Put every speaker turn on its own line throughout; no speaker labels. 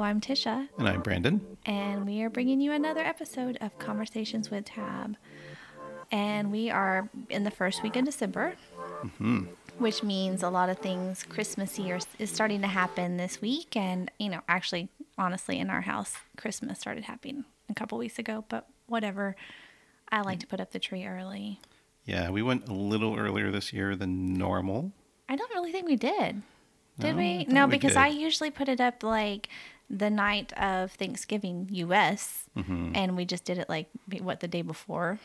I'm Tisha,
And I'm Brandon.
and we are bringing you another episode of Conversations with TaB. And we are in the first week of December, mm-hmm. which means a lot of things Christmassy are, is starting to happen this week. And, you know, actually, honestly, in our house, Christmas started happening a couple weeks ago, but whatever. I like to put up the tree early.
Yeah, we went a little earlier this year than normal.
I don't really think we did. Did
No,
we? No,
we
because
did.
I usually put it up like the night of Thanksgiving US
Mm-hmm.
and we just did it like what the day before.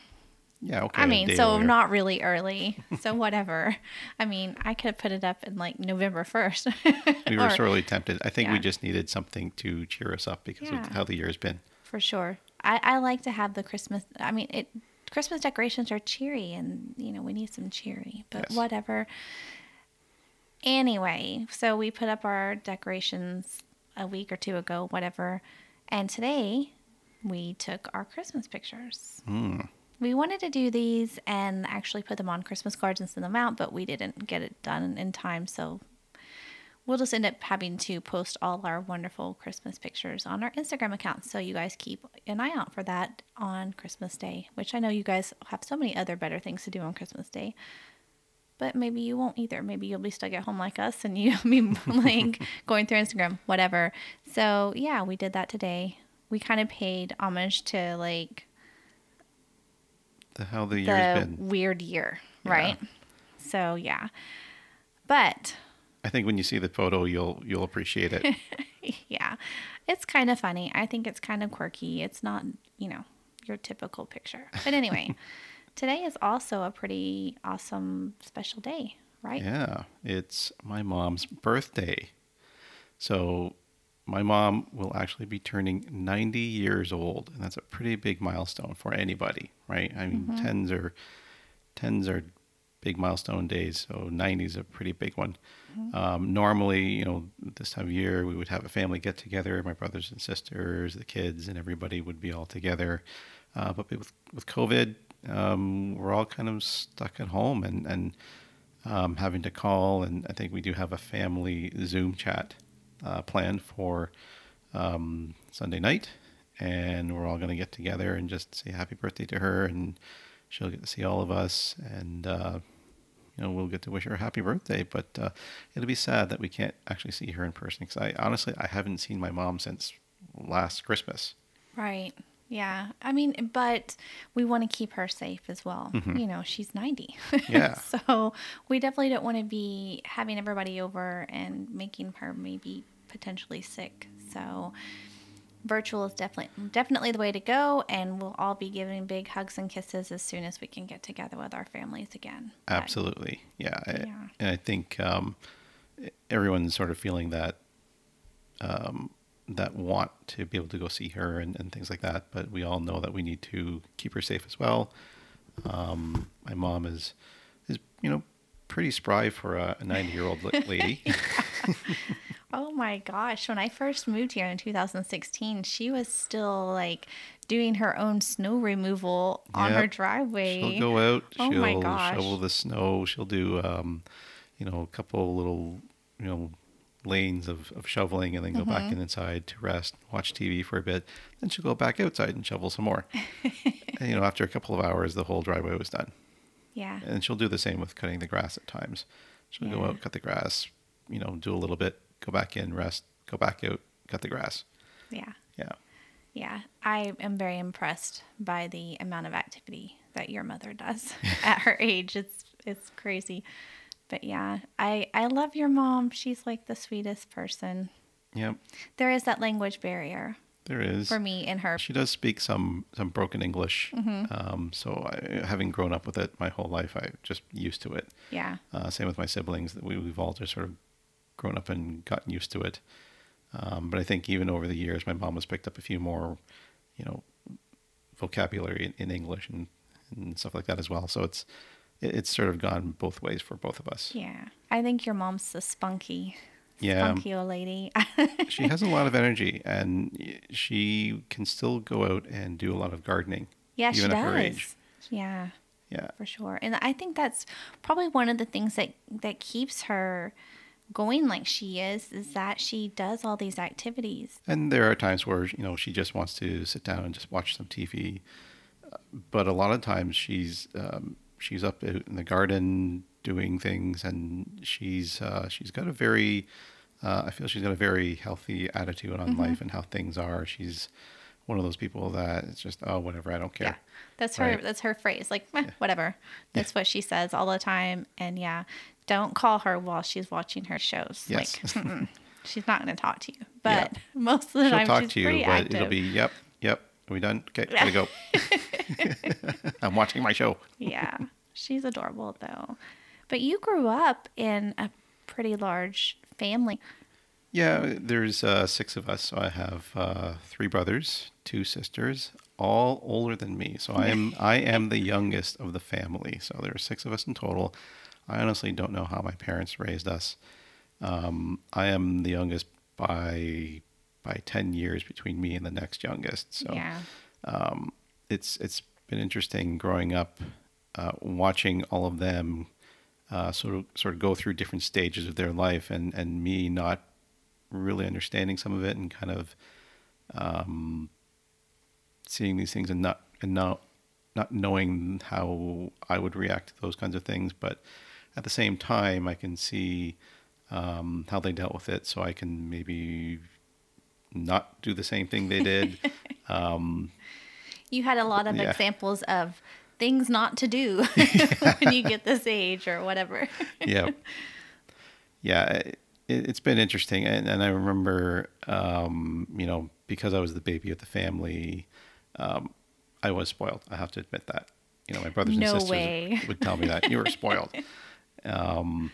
Yeah, okay.
I mean, so
earlier.
not really early. So whatever. I mean, I could have put it up in like November 1st.
We were
Or-
sorely tempted. I think we just needed something to cheer us up because
Yeah.
of how the year's been.
For sure. I, I like to have the Christmas. I mean, it Christmas decorations are cheery, and you know we need some cheery. But
Yes.
whatever. Anyway, so we put up our decorations a week or two ago, whatever, and today we took our Christmas pictures.
Mm.
We wanted to do these and actually put them on Christmas cards and send them out, but we didn't get it done in time, so we'll just end up having to post all our wonderful Christmas pictures on our Instagram account. So you guys keep an eye out for that on Christmas Day, which I know you guys have so many other better things to do on Christmas Day. But maybe you won't either. Maybe you'll be stuck at home like us and you'll be like going through Instagram, whatever. So yeah, we did that today. We kind of paid homage to like
The, how the year's
the
been.
weird year,
Yeah.
right? So yeah. But
I think when you see the photo, you'll you'll appreciate it.
yeah, it's kind of funny. I think it's kind of quirky. It's not, you know, your typical picture. But anyway, today is also a pretty awesome special day, right?
yeah, it's my mom's birthday. So my mom will actually be turning 90 years old, and that's a pretty big milestone for anybody, right? I mean,
Mm-hmm.
tens are tens are big milestone days, so 90 is a pretty big one.
Mm-hmm.
Um, normally, you know, this time of year, we would have a family get together, my brothers and sisters, the kids, and everybody would be all together. Uh, but with with COVID, um, we're all kind of stuck at home and and um, having to call. And I think we do have a family Zoom chat uh, planned for um, Sunday night, and we're all going to get together and just say happy birthday to her, and she'll get to see all of us, and uh, you know we'll get to wish her a happy birthday. But uh, it'll be sad that we can't actually see her in person because I honestly I haven't seen my mom since last Christmas.
Right. Yeah. I mean, but we want to keep her safe as well. You know, she's 90.
Yeah.
so we definitely don't want to be having everybody over and making her maybe potentially sick. So virtual is definitely definitely the way to go and we'll all be giving big hugs and kisses as soon as we can get together with our families again. But-
Absolutely, yeah. I-
Yeah.
And I think um, everyone's sort of feeling that um, that want to be able to go see her and, and things like that. But we all know that we need to keep her safe as well. Um, my mom is is you know pretty spry for a 90 year old lady.
Oh my gosh. When I first moved here in 2016, she was still like doing her own snow removal on her driveway.
She'll go out.
Oh
she'll
my gosh.
shovel the snow. She'll do, um, you know, a couple little, you know, lanes of, of shoveling and then go back
Mm-hmm.
in inside to rest, watch TV for a bit. Then she'll go back outside and shovel some more. and, you know, after a couple of hours, the whole driveway was done.
Yeah.
And she'll do the same with cutting the grass at times. She'll go out, cut the grass, you know, do a little bit, go back in, rest, go back out, cut the grass.
Yeah.
Yeah.
Yeah. I am very impressed by the amount of activity that your mother does at her age. It's it's crazy. But yeah, I I love your mom. She's like the sweetest person.
Yep.
There is that language barrier
There is.
for me and her.
She does speak some some broken English,
Mm-hmm.
um, so I, having grown up with it my whole life, I just used to it.
Yeah.
Uh, same with my siblings; we, we've all just sort of grown up and gotten used to it. Um, but I think even over the years, my mom has picked up a few more, you know, vocabulary in, in English and, and stuff like that as well. So it's it, it's sort of gone both ways for both of us.
Yeah. I think your mom's a spunky,
Yeah.
spunky old lady.
she has a lot of energy, and she can still go out and do a lot of gardening.
yeah, she
even
does.
her age.
Yeah.
Yeah.
for sure. And I think that's probably one of the things that that keeps her going like she is is that she does all these activities.
And there are times where you know she just wants to sit down and just watch some TV, but a lot of times she's um, she's up in the garden doing things, and she's uh, she's got a very uh, I feel she's got a very healthy attitude on life and how things are. She's one of those people that it's just oh whatever I don't care.
Yeah. That's her
Right.
that's her phrase. Like, "Meh, whatever. That's what she says all the time. And yeah, don't call her while she's watching her shows.
Yes.
Like she's not gonna talk to you.
Yeah.
But most of the time,
She'll
time
talk
she's
to you,
pretty
but
active.
it'll be yep. Are we done? Okay, gotta go. I'm watching my show.
yeah. She's adorable though. But you grew up in a pretty large family.
Yeah, there's uh, six of us. So I have uh, three brothers, two sisters, all older than me. So I am I am the youngest of the family. So there are six of us in total. I honestly don't know how my parents raised us. Um, I am the youngest by by ten years between me and the next youngest. So
Yeah.
um, it's it's been interesting growing up, uh, watching all of them uh, sort of sort of go through different stages of their life, and and me not really understanding some of it, and kind of um, seeing these things and not and not not knowing how I would react to those kinds of things, but at the same time, I can see um, how they dealt with it, so I can maybe not do the same thing they did. um,
You had a lot of
Yeah.
examples of things not to do when you get this age or whatever.
yeah, yeah. It, it's been interesting, and, and I remember, um, you know, because I was the baby of the family, um, I was spoiled. I have to admit that. You know, my brothers
No
and sisters
way.
would tell me that you were spoiled. Um,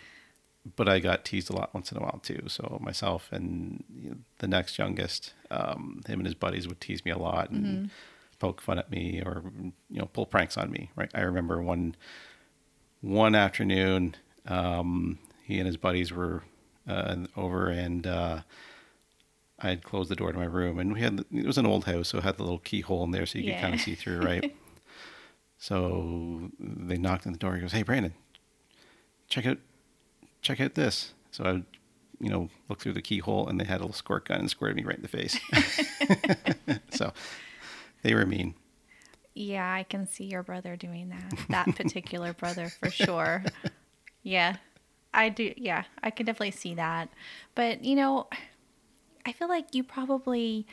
but I got teased a lot once in a while too. So myself and you know, the next youngest, um, him and his buddies would tease me a lot and poke fun at me or you know pull pranks on me. Right? I remember one one afternoon, um, he and his buddies were uh, over, and uh, I had closed the door to my room, and we had it was an old house, so it had the little keyhole in there, so you could kind of see through, right? so they knocked on the door. He goes, "Hey, Brandon, check out check out this." So I, would, you know, look through the keyhole, and they had a little squirt gun and squirted me right in the face. so they were mean.
Yeah, I can see your brother doing that. That particular brother for sure. Yeah. I do yeah, I can definitely see that. But, you know, I feel like you probably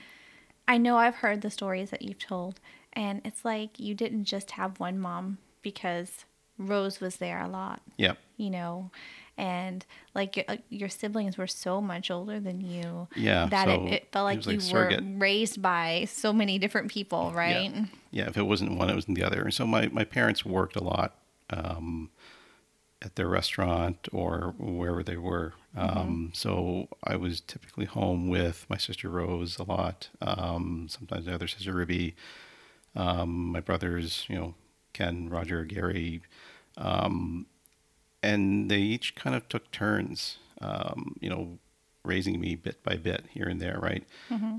I know I've heard the stories that you've told and it's like you didn't just have one mom because Rose was there a lot,
Yeah.
you know. And like your, uh, your siblings were so much older than you
Yeah,
that
so
it, it felt
he
like you
surrogate.
were raised by so many different people, right?
Yeah. yeah, if it wasn't one, it was the other. And so my, my parents worked a lot um, at their restaurant or wherever they were. Um, so I was typically home with my sister Rose a lot. Um, sometimes my other sister Ruby, um, my brothers, you know, Ken, Roger, Gary. Um, and they each kind of took turns, um, you know, raising me bit by bit here and there, right?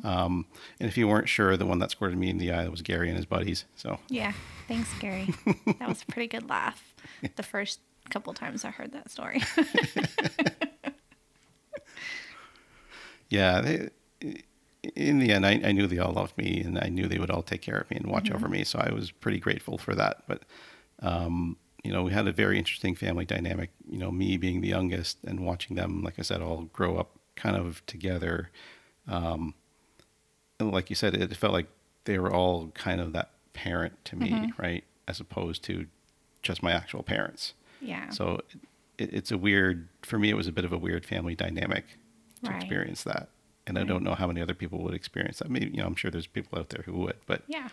Um, and if you weren't sure, the one that squirted me in the eye was Gary and his buddies. So
Yeah. Thanks, Gary. that was a pretty good laugh. The first couple times I heard that story.
yeah, they, in the end, I, I knew they all loved me, and I knew they would all take care of me and watch over me. So I was pretty grateful for that. But um, you know, we had a very interesting family dynamic. You know, me being the youngest and watching them, like I said, all grow up kind of together. Um, like you said, it felt like they were all kind of that parent to me, right? As opposed to just my actual parents.
yeah.
So it, it's a weird, for me, it was a bit of a weird family dynamic to
Right.
experience that. And I don't know how many other people would experience that. Maybe, you know, I'm sure there's people out there who would, but
yeah.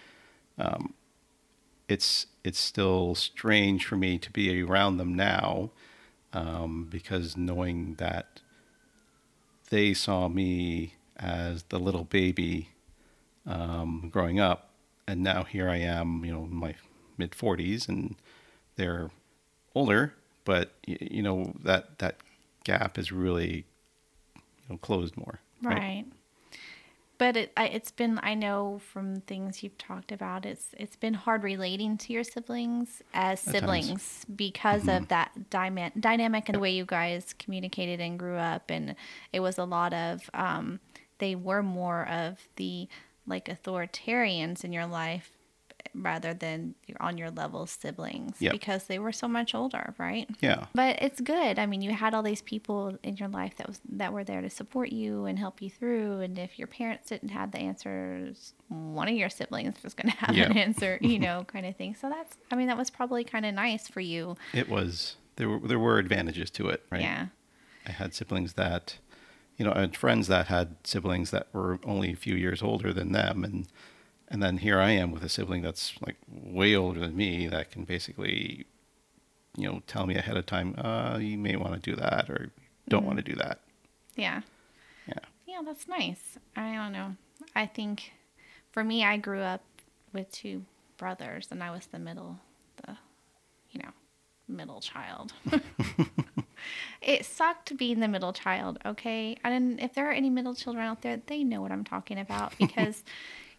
it's, it's still strange for me to be around them now um, because knowing that they saw me as the little baby um, growing up, and now here I am, you know, in my mid 40s, and they're older, but y- you know that that gap is really you know closed more.
Right. But it, I, it's been I know from things you've talked about it's it's been hard relating to your siblings as siblings because of that dyma- dynamic and the way you guys communicated and grew up and it was a lot of um, they were more of the like authoritarians in your life rather than your on your level siblings
Yep.
because they were so much older, right?
Yeah.
But it's good. I mean, you had all these people in your life that was that were there to support you and help you through. And if your parents didn't have the answers, one of your siblings was going to have an answer, you know, kind of thing. So that's, I mean, that was probably kind of nice for you.
It was there were there were advantages to it, right?
Yeah.
I had siblings that, you know, I had friends that had siblings that were only a few years older than them, and and then here I am with a sibling that's like way older than me that can basically, you know, tell me ahead of time, uh, you may want to do that or don't want to do that.
Yeah.
Yeah.
Yeah, that's nice. I don't know. I think for me, I grew up with two brothers, and I was the middle, the, you know, middle child. it sucked being the middle child. Okay, didn't. If there are any middle children out there, they know what I'm talking about because.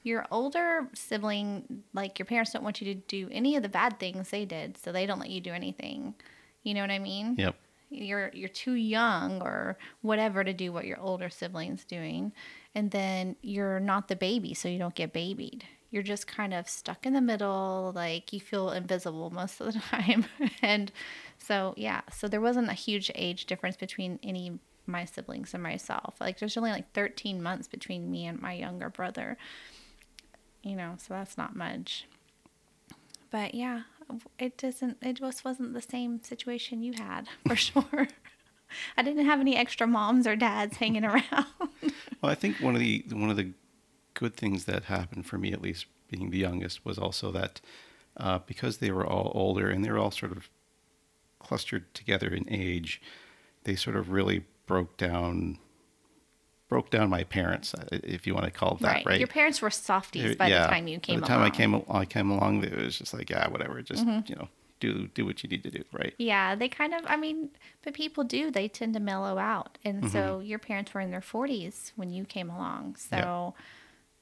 Your older sibling, like your parents don't want you to do any of the bad things they did, so they don't let you do anything. You know what I mean?
Yep.
you're you're too young or whatever to do what your older siblings doing and then you're not the baby so you don't get babied you're just kind of stuck in the middle like you feel invisible most of the time and so yeah so there wasn't a huge age difference between any my siblings and myself like there's only like 13 months between me and my younger brother you know so that's not much but yeah, it doesn't. It just wasn't the same situation you had for sure. I didn't have any extra moms or dads hanging around.
Well, I think one of the one of the good things that happened for me, at least being the youngest, was also that uh, because they were all older and they were all sort of clustered together in age, they sort of really broke down broke down my parents, uh, if you want to call it that, right?
Your parents were softies by
yeah.
the time you came
By the time
along.
I came, I came along, it was just like, yeah, whatever, just you know, do do what you need to do, right?
Yeah, they kind of. I mean, but people do. They tend to mellow out, and so your parents were in their forties when you came along. So,
Yeah.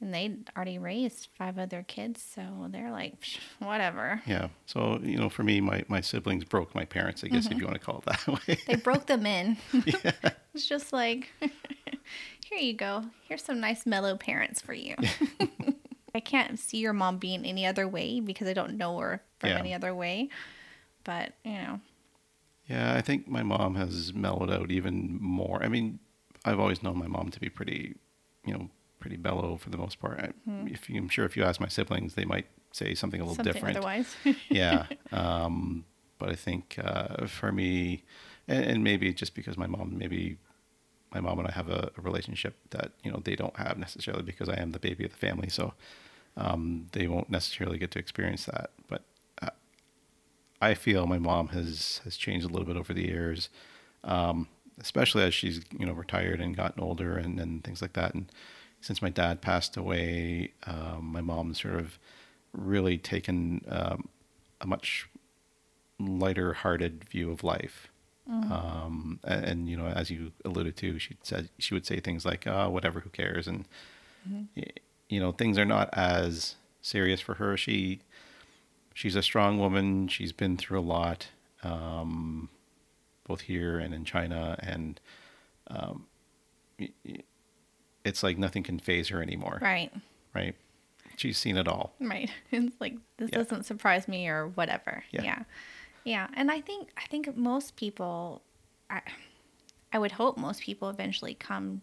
And they'd already raised five other kids, so they're like, whatever.
Yeah. So you know, for me, my my siblings broke my parents, I guess, if mm-hmm. you want to call it that way.
They broke them in. it's just like, here you go. Here's some nice mellow parents for you. I can't see your mom being any other way because I don't know her from
Yeah.
any other way. But, you know,
Yeah, I think my mom has mellowed out even more. I mean, I've always known my mom to be pretty, you know, pretty mellow for the most part. I, If you, I'm sure if you ask my siblings, they might say something a little
something
different.
otherwise.
yeah. Um, but I think uh, for me, and, and maybe just because my mom, maybe my mom and I have a, a relationship that you know they don't have necessarily because I am the baby of the family, so um, they won't necessarily get to experience that. But uh, I feel my mom has has changed a little bit over the years, um, especially as she's you know retired and gotten older and, and things like that. And since my dad passed away, um, my mom sort of really taken um, a much lighter-hearted view of life. Um, and, and you know, as you alluded to, she said she would say things like, "Oh, whatever, who cares?" And y- you know, things are not as serious for her. She she's a strong woman. She's been through a lot, um, both here and in China, and um, it's like nothing can faze her anymore.
right.
Right? She's seen it all.
Right. It's like this
Yeah.
doesn't surprise me or whatever.
Yeah.
Yeah. yeah. And I think I think most people I I would hope most people eventually come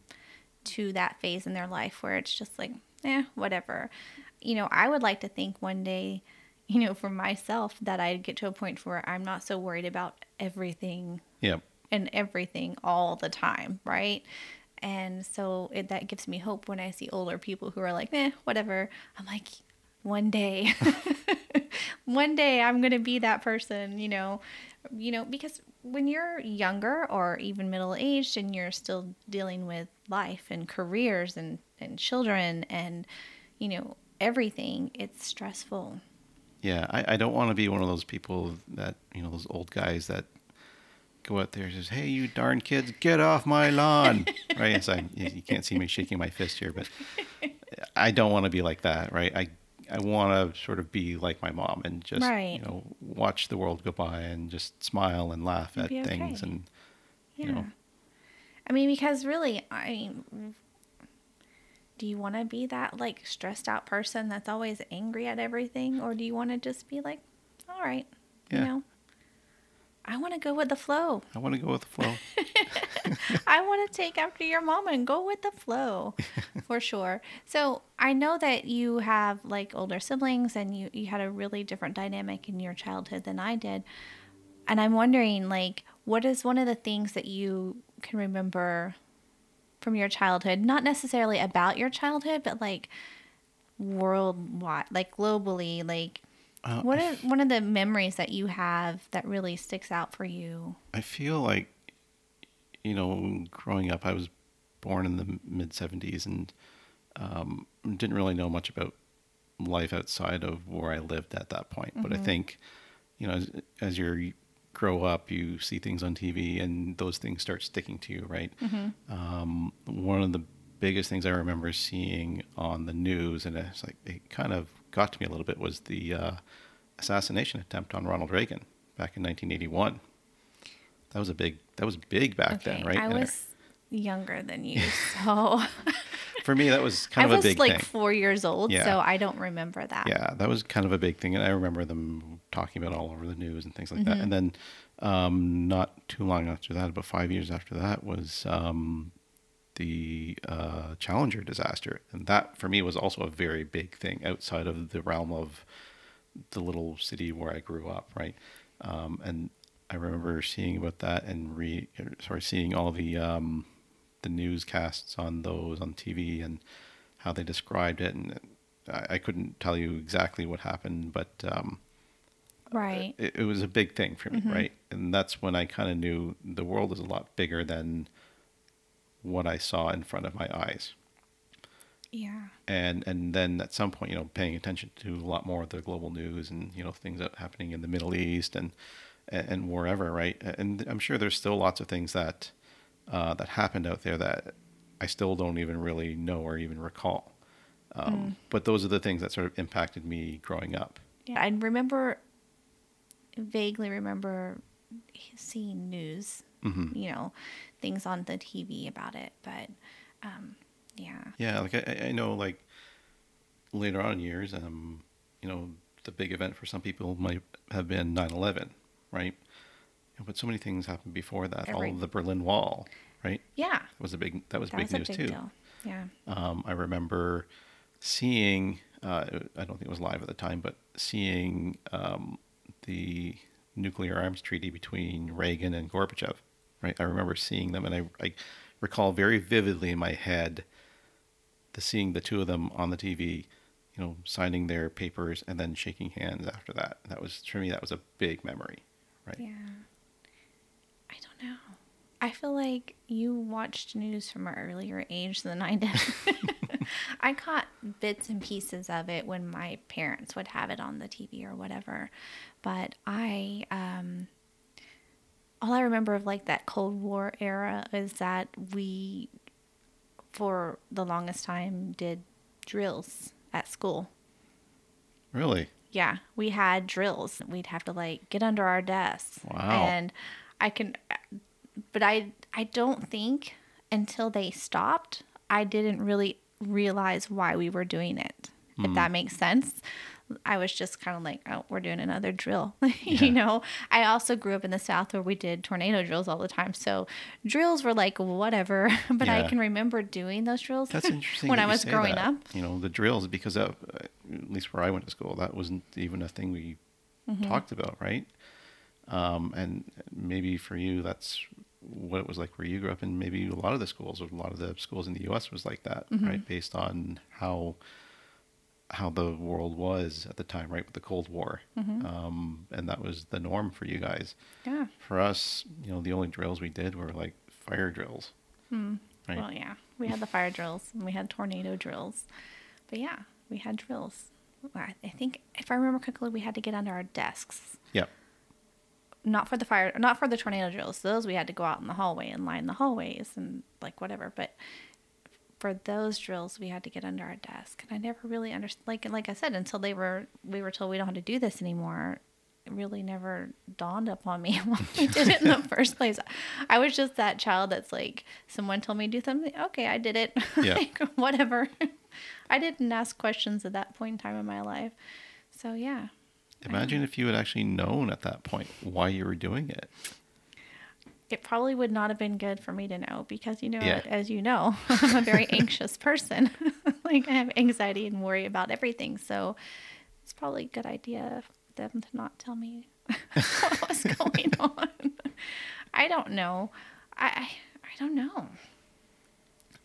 to that phase in their life where it's just like, eh, whatever. You know, I would like to think one day, you know, for myself that I'd get to a point where I'm not so worried about everything
Yeah.
and everything all the time, right? And so it, that gives me hope when I see older people who are like, eh, whatever. I'm like, one day, one day I'm going to be that person, you know, you know, because when you're younger or even middle aged and you're still dealing with life and careers and, and children and, you know, everything, it's stressful.
Yeah, I, I don't want to be one of those people that you know those old guys that go out there and says, "Hey, you darn kids, get off my lawn!" right? It's like you can't see me shaking my fist here, but I don't want to be like that, right? I I want to sort of be like my mom and just
Right.
you know watch the world go by and just smile and laugh
You'll
at
be
things
okay.
and
Yeah.
you know
I mean, because really, I mean, do you want to be that like stressed out person that's always angry at everything, or do you want to just be like, all right,
Yeah.
you know, I want to go with the flow.
I want to go with the flow.
I want to take after your mama and go with the flow for sure. So I know that you have like older siblings and you, you had a really different dynamic in your childhood than I did. And I'm wondering, like, what is one of the things that you can remember from your childhood? Not necessarily about your childhood, but like worldwide, like globally, like.
Uh,
What are one of the memories that you have that really sticks out for you?
I feel like, you know, growing up, I was born in the mid 70s and um, didn't really know much about life outside of where I lived at that point. But I think, you know, as, as you grow up, you see things on TV and those things start sticking to you, right? Um, one of the biggest things I remember seeing on the news, and it's like it kind of got to me a little bit, was the uh, assassination attempt on Ronald Reagan back in 1981. That was a big. That was big back then, right?
I
And
was younger than you, so
for me, that was kind
I
of a
was
big
like
thing.
four years old,
Yeah.
so I don't remember that.
Yeah, that was kind of a big thing, and I remember them talking about it all over the news and things like that.
Mm-hmm.
And then, um, not too long after that, about five years after that, was um, the uh, Challenger disaster, and that for me was also a very big thing outside of the realm of the little city where I grew up, right? Um, and I remember seeing about that and re sorry seeing all the um, the newscasts on those on TV and how they described it, and I, I couldn't tell you exactly what happened, but um,
Right.
it, it was a big thing for me, right? And that's when I kind of knew the world is a lot bigger than what I saw in front of my eyes.
Yeah.
And and then at some point, you know, paying attention to a lot more of the global news and you know things that happening in the Middle East and and wherever, right? And I'm sure there's still lots of things that uh, that happened out there that I still don't even really know or even recall. Um, But those are the things that sort of impacted me growing up.
Yeah. I remember, vaguely remember seeing news,
hmm
you know, things on the TV about it, but um, yeah.
Yeah, like I, I know, like later on in years, um, you know, the big event for some people might have been 9/11, right? But so many things happened before that. All
Every-
of the Berlin Wall, right?
Yeah.
That was a big that was
That
big
was
news
big
too.
deal. Yeah.
Um, I remember seeing. Uh, I don't think it was live at the time, but seeing um, the nuclear arms treaty between Reagan and Gorbachev. Right, I remember seeing them, and I, I recall very vividly in my head the seeing the two of them on the TV, you know, signing their papers and then shaking hands after that. That was for me. That was a big memory. Right.
Yeah. I don't know. I feel like you watched news from an earlier age than I did. I caught bits and pieces of it when my parents would have it on the TV or whatever. But I, um, all I remember of like that Cold War era is that we, for the longest time, did drills at school.
Really.
Yeah, we had drills. We'd have to like get under our desks.
Wow.
And I can but I I don't think until they stopped, I didn't really realize why we were doing it. If hmm. that makes sense. I was just kind of like, oh, we're doing another drill.
Yeah.
you know, I also grew up in the South where we did tornado drills all the time. So drills were like whatever. But I can remember doing those drills
That's interesting.
when
that
I was growing
that.
up.
You know, the drills because uh, at least where I went to school, that wasn't even a thing we
Mm-hmm.
talked about, right? Um, and maybe for you, that's what it was like where you grew up, and maybe a lot of the schools, or a lot of the schools in the U.S. was like that,
Mm-hmm.
right? Based on how how the world was at the time, right, with the Cold War,
Mm-hmm.
um, and that was the norm for you guys.
Yeah.
For us, you know, the only drills we did were like fire drills, right?
Well, yeah, we had the fire drills and we had tornado drills, but yeah, we had drills. I I think if I remember correctly, we had to get under our desks.
Yep.
not for the fire, not for the tornado drills. Those we had to go out in the hallway and line the hallways and like whatever. But for those drills, we had to get under our desk, and I never really understood. Like like I said, until they were we were told we don't have to do this anymore. It really never dawned upon me why we did it in the first place. I was just that child that's like, someone told me to do something. Okay, I did it.
Yeah.
like, whatever. I didn't ask questions at that point in time in my life. So yeah.
Imagine if you had actually known at that point why you were doing it.
It probably would not have been good for me to know because you know
Yeah.
as you know i'm a very anxious person like i have anxiety and worry about everything so it's probably a good idea for them to not tell me what was going on i don't know I, I i don't know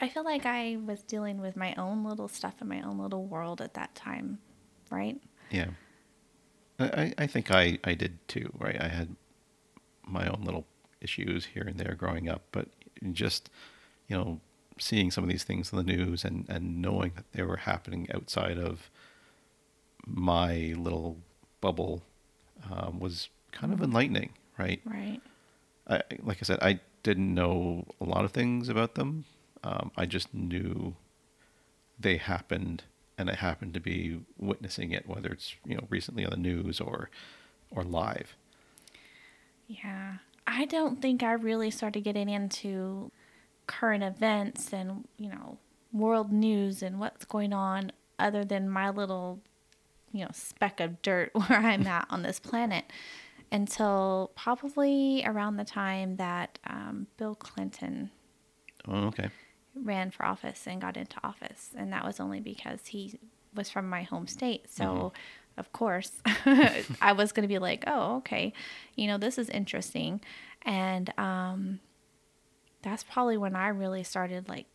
i feel like i was dealing with my own little stuff in my own little world at that time right
Yeah. I, I- I think I, I did too, right? I had my own little issues here and there growing up, but just, you know, seeing some of these things in the news and, and knowing that they were happening outside of my little bubble um, was kind of enlightening, right?
right
I, like I said, I didn't know a lot of things about them. Um, I just knew they happened, and I happened to be witnessing it, whether it's you know recently on the news or or live.
Yeah. I don't think I really started getting into current events and, you know, world news and what's going on other than my little, you know, speck of dirt where I'm at on this planet until probably around the time that um, Bill Clinton
Oh, okay.
ran for office and got into office. And that was only because he was from my home state. So,
Mhm.
Of course, I was going to be like, oh, okay, you know, this is interesting. And um, that's probably when I really started like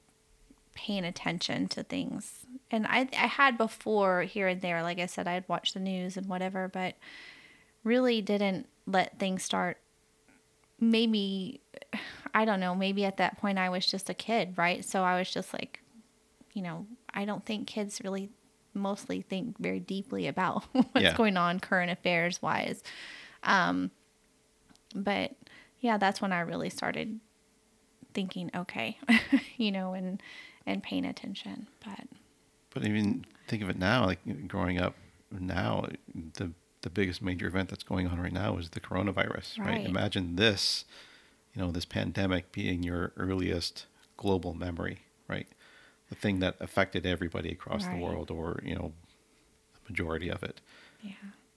paying attention to things. And I, I had before here and there, like I said, I'd watch the news and whatever, but really didn't let things start maybe I don't know, maybe at that point I was just a kid, right? So I was just like, you know, I don't think kids really mostly think very deeply about what's
Yeah.
going on current affairs wise. Um, but yeah, that's when I really started thinking, okay, you know, and and paying attention. But
But even think of it now, like growing up now, the the biggest major event that's going on right now is the coronavirus, right?
Right.
Imagine this, you know, this pandemic being your earliest global memory, right? The thing that affected everybody across
Right.
the world, or you know, the majority of it.
Yeah,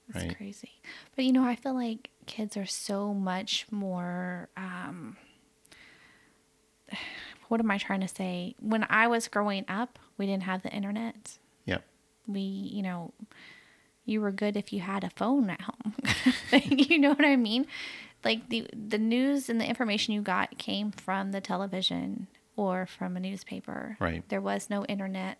it's
Right.
crazy. But you know, I feel like kids are so much more. Um, what am I trying to say? When I was growing up, we didn't have the internet.
Yeah.
We, you know, you were good if you had a phone at home. you know what I mean? Like the the news and the information you got came from the television or from a newspaper.
Right.
There was no internet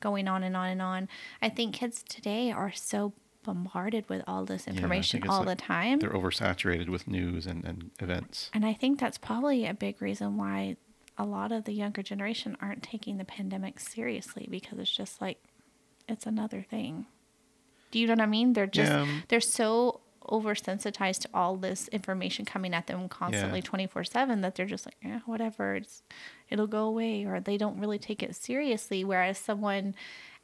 going on and on and on. I think kids today are so bombarded with all this information
it's
all
like
the time.
They're oversaturated with news and, and events.
And I think that's probably a big reason why a lot of the younger generation aren't taking the pandemic seriously because it's just like it's another thing. Do you know what I mean? They're just
Yeah,
they're so oversensitized to all this information coming at them constantly 24/7 that they're just like, "Yeah, whatever, it's it'll go away," or they don't really take it seriously whereas someone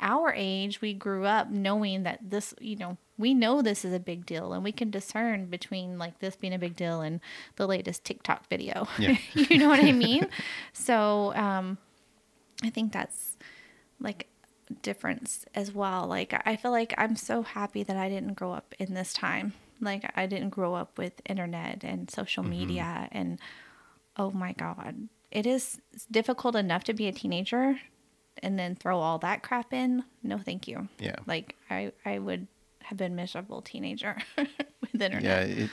our age, we grew up knowing that this, you know, we know this is a big deal and we can discern between like this being a big deal and the latest TikTok video.
Yeah.
you know what I mean? So, um, I think that's like difference as well. Like I feel like I'm so happy that I didn't grow up in this time. Like I didn't grow up with internet and social media and oh my god. It is difficult enough to be a teenager and then throw all that crap in. No, thank you.
Yeah.
Like I I would have been miserable teenager with internet.
Yeah, it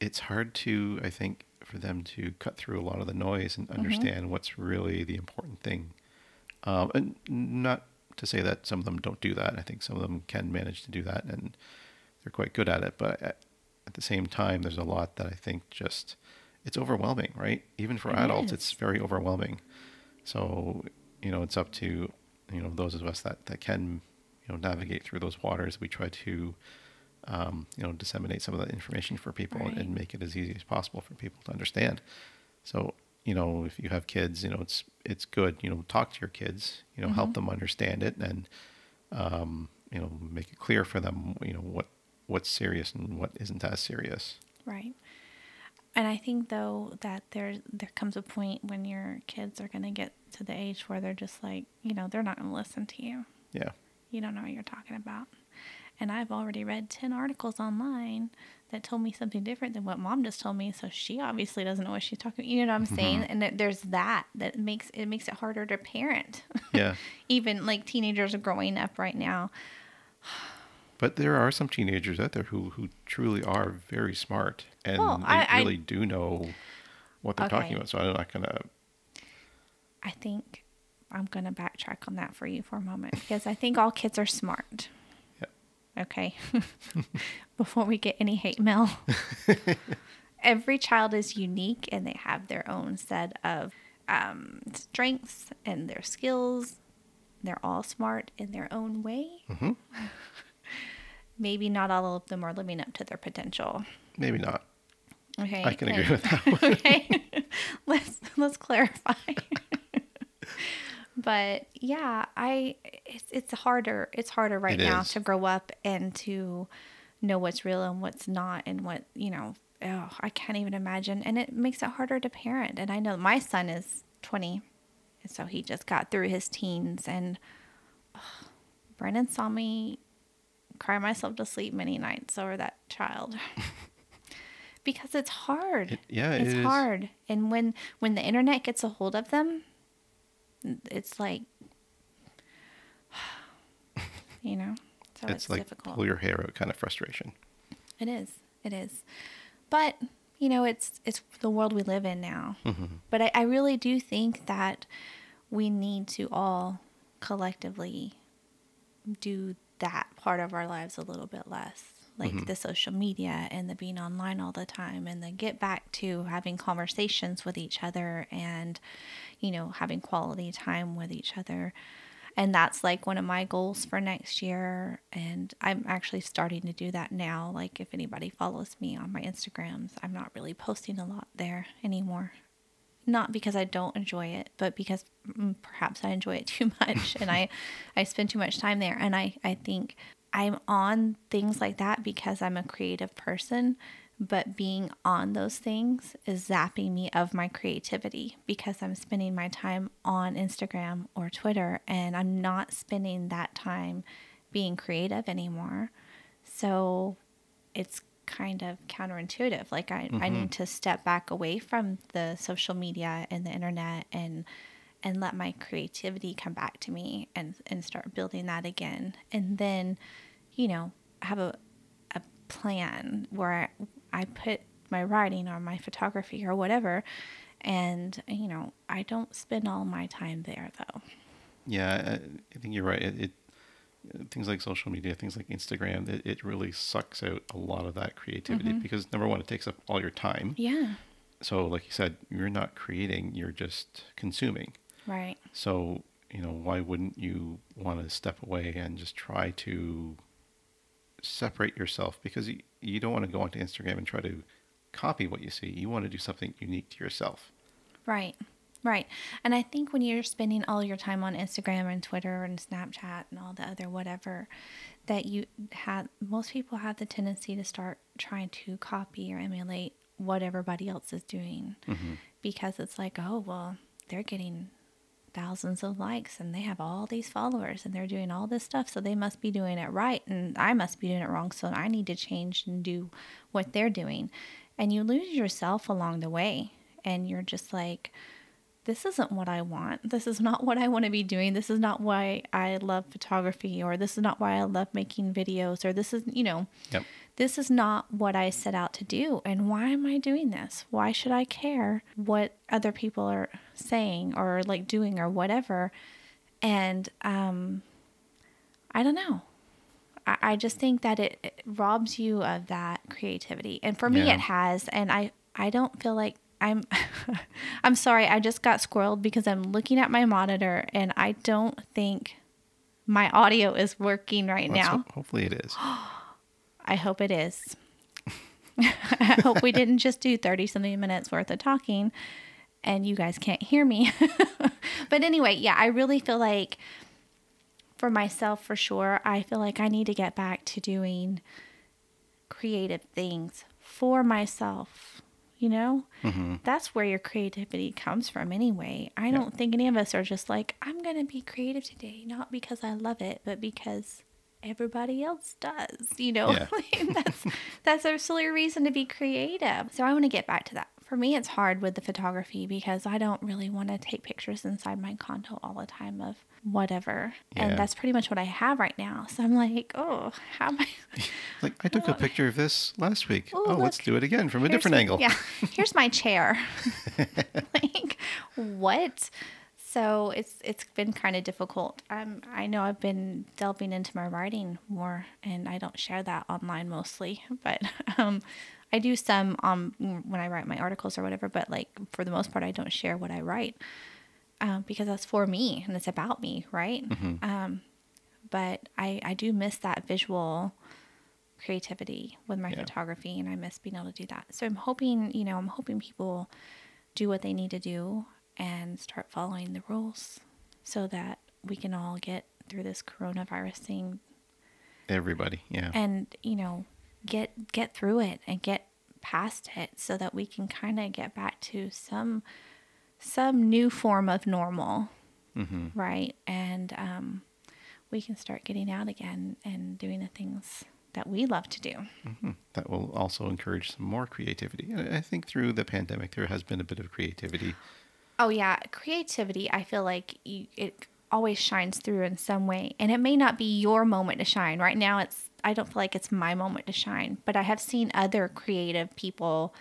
it's hard to I think for them to cut through a lot of the noise and understand what's really the important thing. Um, and not to say that some of them don't do that. I think some of them can manage to do that, and they're quite good at it. But at, at the same time, there's a lot that I think just it's overwhelming, right? Even for
It
adults,
is.
it's very overwhelming. So you know, it's up to you know those of us that that can you know navigate through those waters. We try to um, you know, disseminate some of that information for people
Right.
and make it as easy as possible for people to understand. So, you know, if you have kids, you know, it's it's good. You know, talk to your kids. You know, help them understand it and um, you know make it clear for them. You know what what's serious and what isn't as serious.
Right. And I think though that there there comes a point when your kids are going to get to the age where they're just like, you know, they're not going to listen to you.
Yeah.
You don't know what you're talking about. And I've already read 10 articles online that told me something different than what mom just told me, so she obviously doesn't know what she's talking You know what I'm mm-hmm. saying? And that there's that that makes it makes it harder to parent.
Yeah.
Even like teenagers are growing up right now.
But there are some teenagers out there who, who truly are very smart and
Well,
they
I- I-
really do know what they're talking about. So I'm not gonna.
I think I'm going to backtrack on that for you for a moment because I think all kids are smart.
Yeah.
Okay. Before we get any hate mail, every child is unique and they have their own set of um, strengths and their skills. They're all smart in their own way.
Mhm.
Maybe not all of them are living up to their potential.
Maybe not.
Okay.
I can agree with that. One.
okay let's let's clarify but yeah i it's it's harder it's harder right
It
now
is.
to grow up and to know what's real and what's not and what you know oh i can't even imagine and it makes it harder to parent and i know my son is 20 and so he just got through his teens and ugh, Brandon saw me cry myself to sleep many nights over that child. Because it's hard.
It- yeah, it
it's
is.
hard. And when when the internet gets a hold of them it's like you know so it's,
it's like
difficult.
pull your hair out kind of frustration.
it is. It is. But you know it's it's the world we live in now. Mm-hmm. But I, I really do think that we need to all collectively do that part of our lives a little bit less like mm-hmm. the social media and the being online all the time and then get back to having conversations with each other and you know having quality time with each other. And that's like one of my goals for next year. And i'm actually starting to do that now. Like if anybody follows me on my instagrams i'm not really posting a lot there anymore not because I don't enjoy it, but because mm, perhaps I enjoy it too much and I, I spend too much time there. And I, I think I'm on things like that because I'm a creative person, but being on those things is zapping me of my creativity because I'm spending my time on Instagram or Twitter and I'm not spending that time being creative anymore. So it's kind of counterintuitive. Like I, I mm-hmm. need to step back away from the social media and the internet and and let my creativity come back to me and and start building that again. And then, you know, have a a plan where I, I put my writing or my photography or whatever and you know, I don't spend all my time there though.
Yeah, I, I think you're right. It, it things like social media, things like Instagram, it, it really sucks out a lot of that creativity mm-hmm. because number one, it takes up all your time.
Yeah.
So, like you said, you're not creating; you're just consuming.
Right.
So, you know, why wouldn't you want to step away and just try to separate yourself? Because you, you don't want to go onto Instagram and try to copy what you see. You want to do something unique to yourself.
Right. Right. And I think when you're spending all your time on Instagram and Twitter and Snapchat and all the other whatever, that you have, most people have the tendency to start trying to copy or emulate what everybody else is doing mm-hmm. because it's like, oh, well, they're getting thousands of likes and they have all these followers and they're doing all this stuff. So they must be doing it right and I must be doing it wrong. So I need to change and do what they're doing. And you lose yourself along the way. And you're just like, this isn't what I want. This is not what I want to be doing. This is not why I love photography, or this is not why I love making videos, or this is, you know,
Yep.
this is not what I set out to do. And why am I doing this? Why should I care what other people are saying or like doing or whatever? And um, I don't know. I, I just think that it, it robs you of that creativity. And for me,
Yeah.
it has. And I, I don't feel like I'm I'm sorry, I just got squirreled because I'm looking at my monitor and I don't think my audio is working right
Let's
now.
ho- hopefully, it is.
I hope it is. I hope we didn't just do 30 something minutes worth of talking and you guys can't hear me. but anyway, yeah, I really feel like for myself, for sure, I feel like I need to get back to doing creative things for myself. You know,
Mm-hmm.
that's where your creativity comes from anyway. I don't think any of us are just like, I'm going to be creative today, not because I love it, but because everybody else does. You know,
Yeah.
That's that's a silly reason to be creative. So I want to get back to that. For me, it's hard with the photography because I don't really want to take pictures inside my condo all the time of whatever.
Yeah.
And that's pretty much what I have right now. So I'm like, oh, how am I?
Like I took a picture of this last week.
Ooh,
oh, let's do it again from a
Here's-
different angle.
Yeah. Here's my chair. like what? So it's it's been kind of difficult. Um, I know I've been delving into my writing more, and I don't share that online mostly, but um, I do some um when I write my articles or whatever. But like for the most part, I don't share what I write um, because that's for me and it's about me, right? Um, but I I do miss that visual creativity with my
Yeah.
photography and I miss being able to do that. So I'm hoping, you know, I'm hoping people do what they need to do and start following the rules so that we can all get through this coronavirus thing
Everybody, yeah.
and, you know, get get through it and get past it so that we can kind of get back to some some new form of normal
hmm
right? And um, we can start getting out again and doing the things that we love to do.
hmm That will also encourage some more creativity. And I think through the pandemic, there has been a bit of creativity.
Oh yeah, creativity. I feel like you, it always shines through in some way, and it may not be your moment to shine. Right now, it's I don't feel like it's my moment to shine, but I have seen other creative people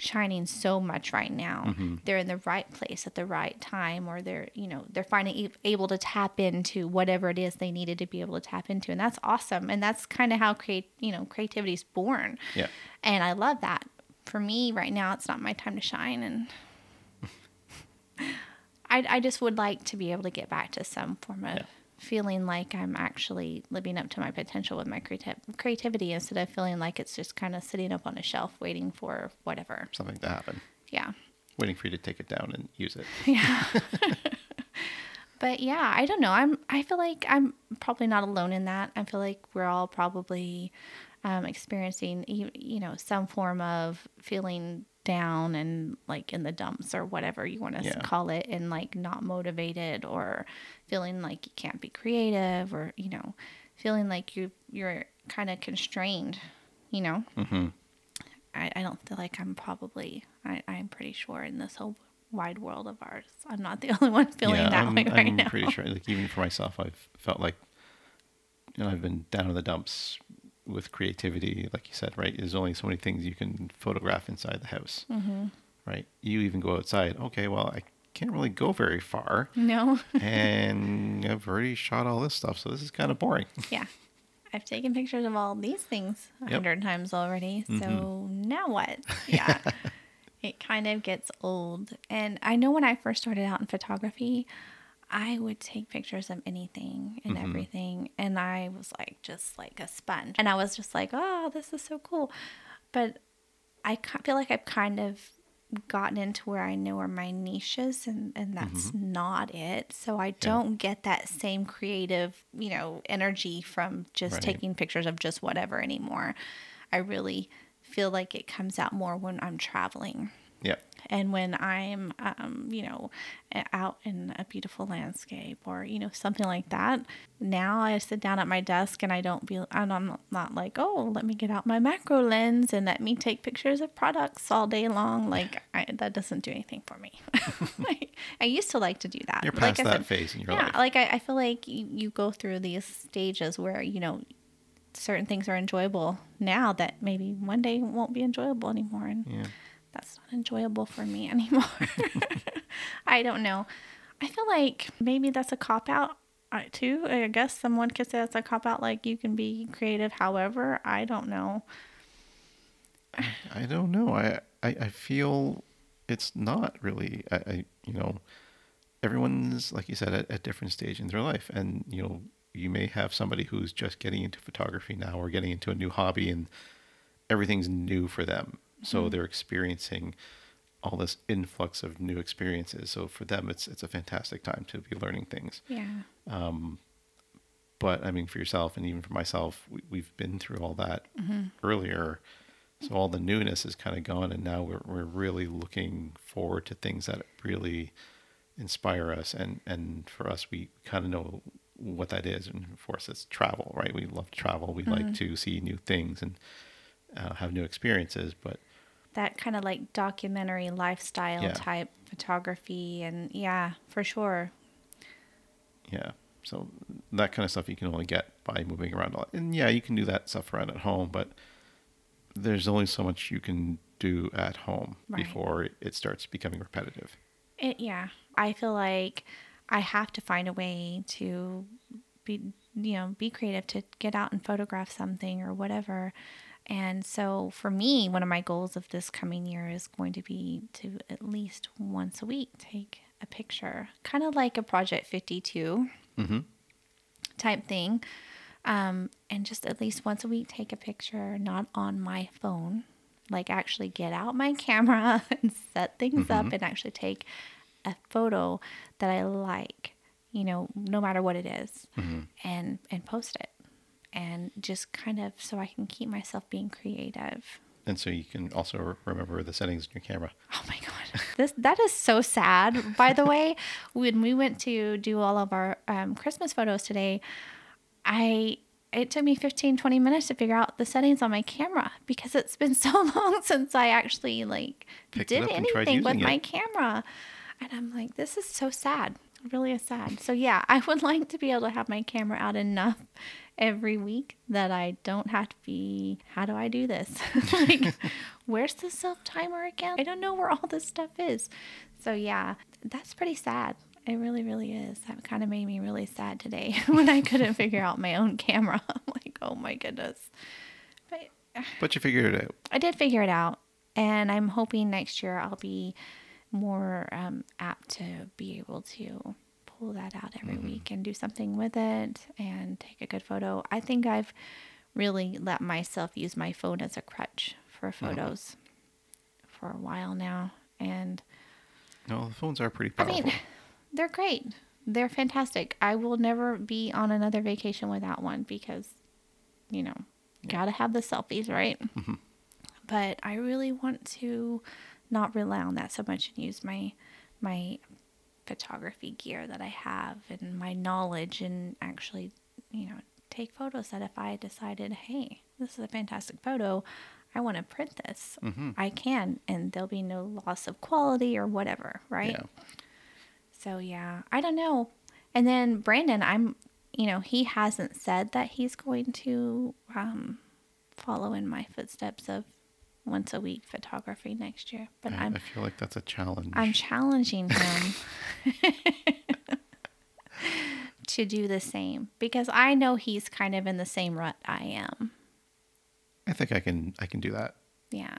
shining so much right now. Mm-hmm. They're in the right place at the right time, or they're you know they're finally able to tap into whatever it is they needed to be able to tap into, and that's awesome. And that's kind of how create you know creativity is born.
Yeah.
And I love that. For me, right now, it's not my time to shine. And I, I just would like to be able to get back to some form of
Yeah.
Feeling like I'm actually living up to my potential with my creati- creativity instead of feeling like it's just kind of sitting up on a shelf waiting for whatever.
Something to happen.
Yeah.
Waiting for you to take it down and use it.
Yeah. but yeah, I don't know. I'm I feel like I'm probably not alone in that. I feel like we're all probably um, experiencing you, you know some form of feeling down and like in the dumps or whatever you want to
Yeah.
call it and like not motivated or feeling like you can't be creative or you know feeling like you you're kind of constrained you know
hmm
I, I don't feel like I'm probably I, I'm pretty sure in this whole wide world of ours I'm not the only one feeling
yeah,
that
I'm,
way right now.
I'm pretty sure. Like even for myself, I've felt like, you know, I've been down in the dumps with creativity. Like you said, right? There's only so many things you can photograph inside the house,
Mm-hmm.
right? You even go outside. Okay, well, I can't really go very far,
No,
and I've already shot all this stuff, so this is kind of boring.
yeah, I've taken pictures of all these things a
Yep. Mm-hmm.
hundred times already. So now what? Yeah, it kind of gets old. And I know when I first started out in photography, I would take pictures of anything and
Mhm.
everything, and I was like just like a sponge, and I was just like, oh, this is so cool. But I feel like I've kind of gotten into where I know where my niche is, and, and that's not it. So I don't get that same creative, you know, energy from just
Right.
taking pictures of just whatever anymore. I really feel like it comes out more when I'm traveling
yeah,
and when I'm, um, you know, out in a beautiful landscape or you know something like that. Now I sit down at my desk and I don't be, and I'm not, like, oh, let me get out my macro lens and let me take pictures of products all day long. Like I, that doesn't do anything for me. Like, I used to like to do that.
you're
Like
past
I
that
said,
phase in your
yeah,
life.
like I, I feel like you, you go through these stages where you know certain things are enjoyable now that maybe one day won't be enjoyable anymore, and
yeah,
that's not enjoyable for me anymore. I don't know. I feel like maybe that's a cop out uh, too. I guess someone could say that's a cop out. Like you can be creative, however. I don't know.
I don't know. I, I, I feel it's not really. I, I, you know, everyone's like you said at a different stage in their life, and you know, you may have somebody who's just getting into photography now or getting into a new hobby and everything's new for them. So mm-hmm. they're experiencing all this influx of new experiences. So for them, it's it's a fantastic time to be learning things.
Yeah.
Um, but I mean, for yourself and even for myself, we, we've been through all that mm-hmm. earlier. So all the newness is kind of gone, and now we're we're really looking forward to things that really inspire us. And and for us, we kind of know what that is. And for us, it's travel, right? We love to travel. We like mm-hmm. to see new things and uh, have new experiences. But
That kind of like documentary lifestyle
Yeah.
type photography. And yeah, for sure.
Yeah. So that kind of stuff you can only get by moving around a lot. And yeah, you can do that stuff around at home, but there's only so much you can do at home
Right.
before it- it starts becoming repetitive.
It, yeah, I feel like I have to find a way to be, you know, be creative to get out and photograph something or whatever. And so for me, one of my goals of this coming year is going to be to at least once a week take a picture, kind of like a Project 52
Mhm.
type thing. Um, and just at least once a week take a picture, not on my phone, like actually get out my camera and set things up and actually take a photo that I like, you know, no matter what it is, and and post it. And just kind of so I can keep myself being creative.
And so you can also remember the settings in your camera.
Oh my god. This that is so sad. By the way, when we went to do all of our um, Christmas photos today, I it took me 15 20 minutes to figure out the settings on my camera because it's been so long since I actually like
Picked
did
up and tried
anything with
using
my camera. And I'm like, this is so sad. It really is sad. So yeah, I would like to be able to have my camera out enough every week that I don't have to be how do I do this? like where's the self timer again? I don't know where all this stuff is. So yeah, that's pretty sad. It really, really is. That kind of made me really sad today when I couldn't figure out my own camera. I'm like, oh my goodness. But
But you figured it out.
I did figure it out, and I'm hoping next year I'll be more um, apt to be able to pull that out every mm-hmm. week and do something with it and take a good photo. I think I've really let myself use my phone as a crutch for mm-hmm. photos for a while now, and
No, the phones are pretty
I mean, they're great. They're fantastic. I will never be on another vacation without one because, you know, gotta have the selfies, right? Mm-hmm. But I really want to not rely on that so much and use my my photography gear that I have and my knowledge and actually, you know, take photos that if I decided, hey, this is a fantastic photo, I want to print this, I can, and there'll be no loss of quality or whatever, right?
Yeah.
So yeah, I don't know. And then Brandon, I'm, you know, he hasn't said that he's going to um, follow in my footsteps of once a week photography next year. But
I,
I'm
I feel like that's a challenge.
I'm challenging him to do the same because I know he's kind of in the same rut I am.
I think I can I can do that.
Yeah.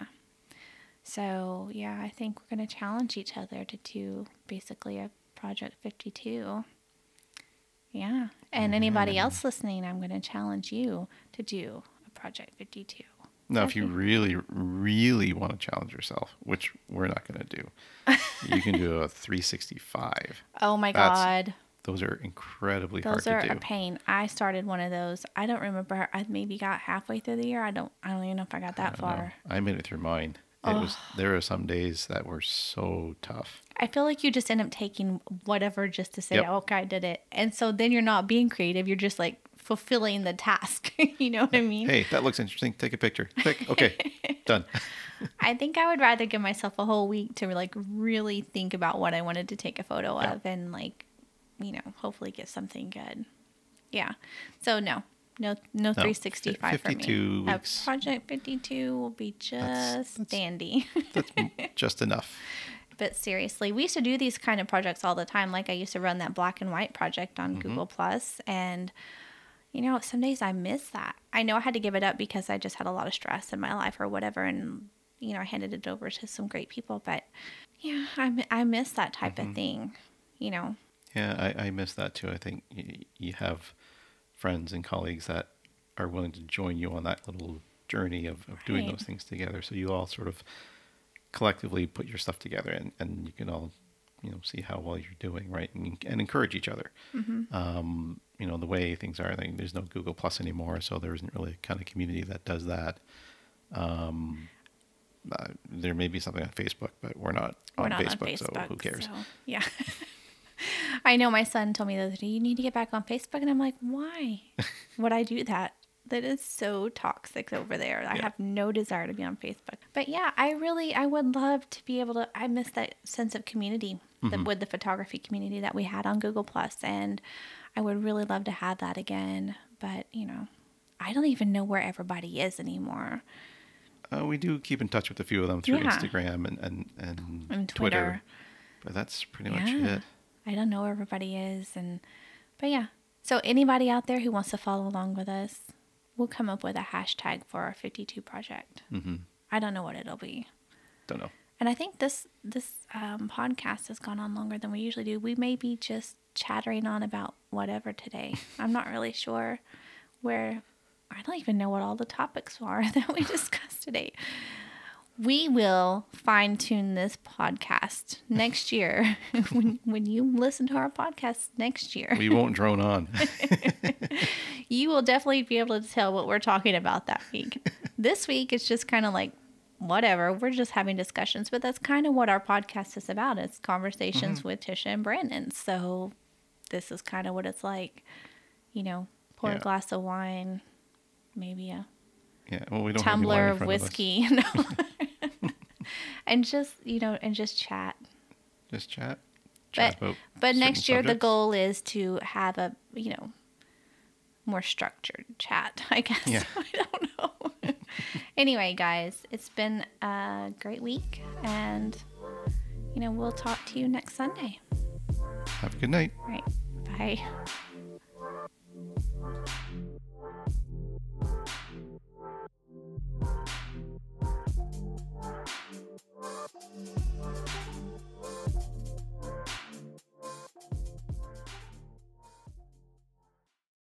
So, yeah, I think we're going to challenge each other to do basically a Project 52. Yeah. And anybody else listening, I'm going to challenge you to do a Project 52.
Now, if you really, really want to challenge yourself, which we're not going to do, you can do a 365.
Oh my
That's
God.
Those are incredibly hard.
Those are
hard to
a pain. I started one of those. I don't remember. I maybe got halfway through the year. I don't. I don't even know if I got that
I don't know.
far.
I made it through mine. It was there are some days that were so tough.
I feel like you just end up taking whatever just to say,
Yep.
oh, okay, I did it. And so then you're not being creative. You're just like fulfilling the task. you know what I mean?
Hey, that looks interesting. Take a picture. Click. Okay, done.
I think I would rather give myself a whole week to like really think about what I wanted to take a photo
Yeah.
of and like, you know, hopefully get something good. Yeah. So no, no, no, 365 for
52
me.
weeks.
A project 52 will be just
That's- that's-
dandy.
That's just enough.
but seriously, we used to do these kind of projects all the time. Like I used to run that black and white project on
Mm-hmm.
Google Plus, and you know, some days I miss that. I know I had to give it up because I just had a lot of stress in my life or whatever, and you know, I handed it over to some great people. But yeah, I I miss that type
Mm-hmm.
of thing. You know,
Yeah, I, I miss that too. I think you, you have friends and colleagues that are willing to join you on that little journey of, of doing those things together. So you all sort of collectively put your stuff together and, and you can all, you know, see how well you're doing, right? And, and encourage each other. Um, you know, the way things are, I think there's no Google Plus anymore, so there isn't really a kind of community that does that. Um, uh, there may be something on Facebook, but we're not
We're
on
not
Facebook,
on Facebook.
so who cares?
so, yeah. I know my son told me the other day, you need to get back on Facebook. And I'm like, why would I do that? That is so toxic over there. I
Yeah.
have no desire to be on Facebook. But yeah, I really, I would love to be able to, I miss that sense of community that, with the photography community that we had on Google Plus, And I would really love to have that again. But, you know, I don't even know where everybody is anymore.
Uh, we do keep in touch with a few of them through
Yeah.
Instagram and and, and,
And
Twitter.
Twitter.
but that's pretty much it.
I don't know where everybody is and but yeah. So anybody out there who wants to follow along with us, we'll come up with a hashtag for our 52 project.
hmm
I don't know what it'll be.
Don't know.
And I think this this um, podcast has gone on longer than we usually do. We may be just chattering on about whatever today. I'm not really sure where. I don't even know what all the topics are that we discussed today. We will fine tune this podcast next year. when, when you listen to our podcast next year,
We won't drone on.
you will definitely be able to tell what we're talking about that week. this week, it's just kind of like whatever. We're just having discussions, but that's kind of what our podcast is about. It's conversations mm-hmm. with Tisha and Brandon. So this is kind of what it's like. You know, pour a glass of wine, maybe a
yeah. Well, we don't have any wine
tumbler of whiskey, no. and just you know, and just chat.
Just chat.
But
Chat about
but next year the goal is to have a you know more structured chat, I guess.
Yeah.
I don't know. anyway, guys, it's been a great week and you know, we'll talk to you next Sunday.
Have a good night.
All right. Bye.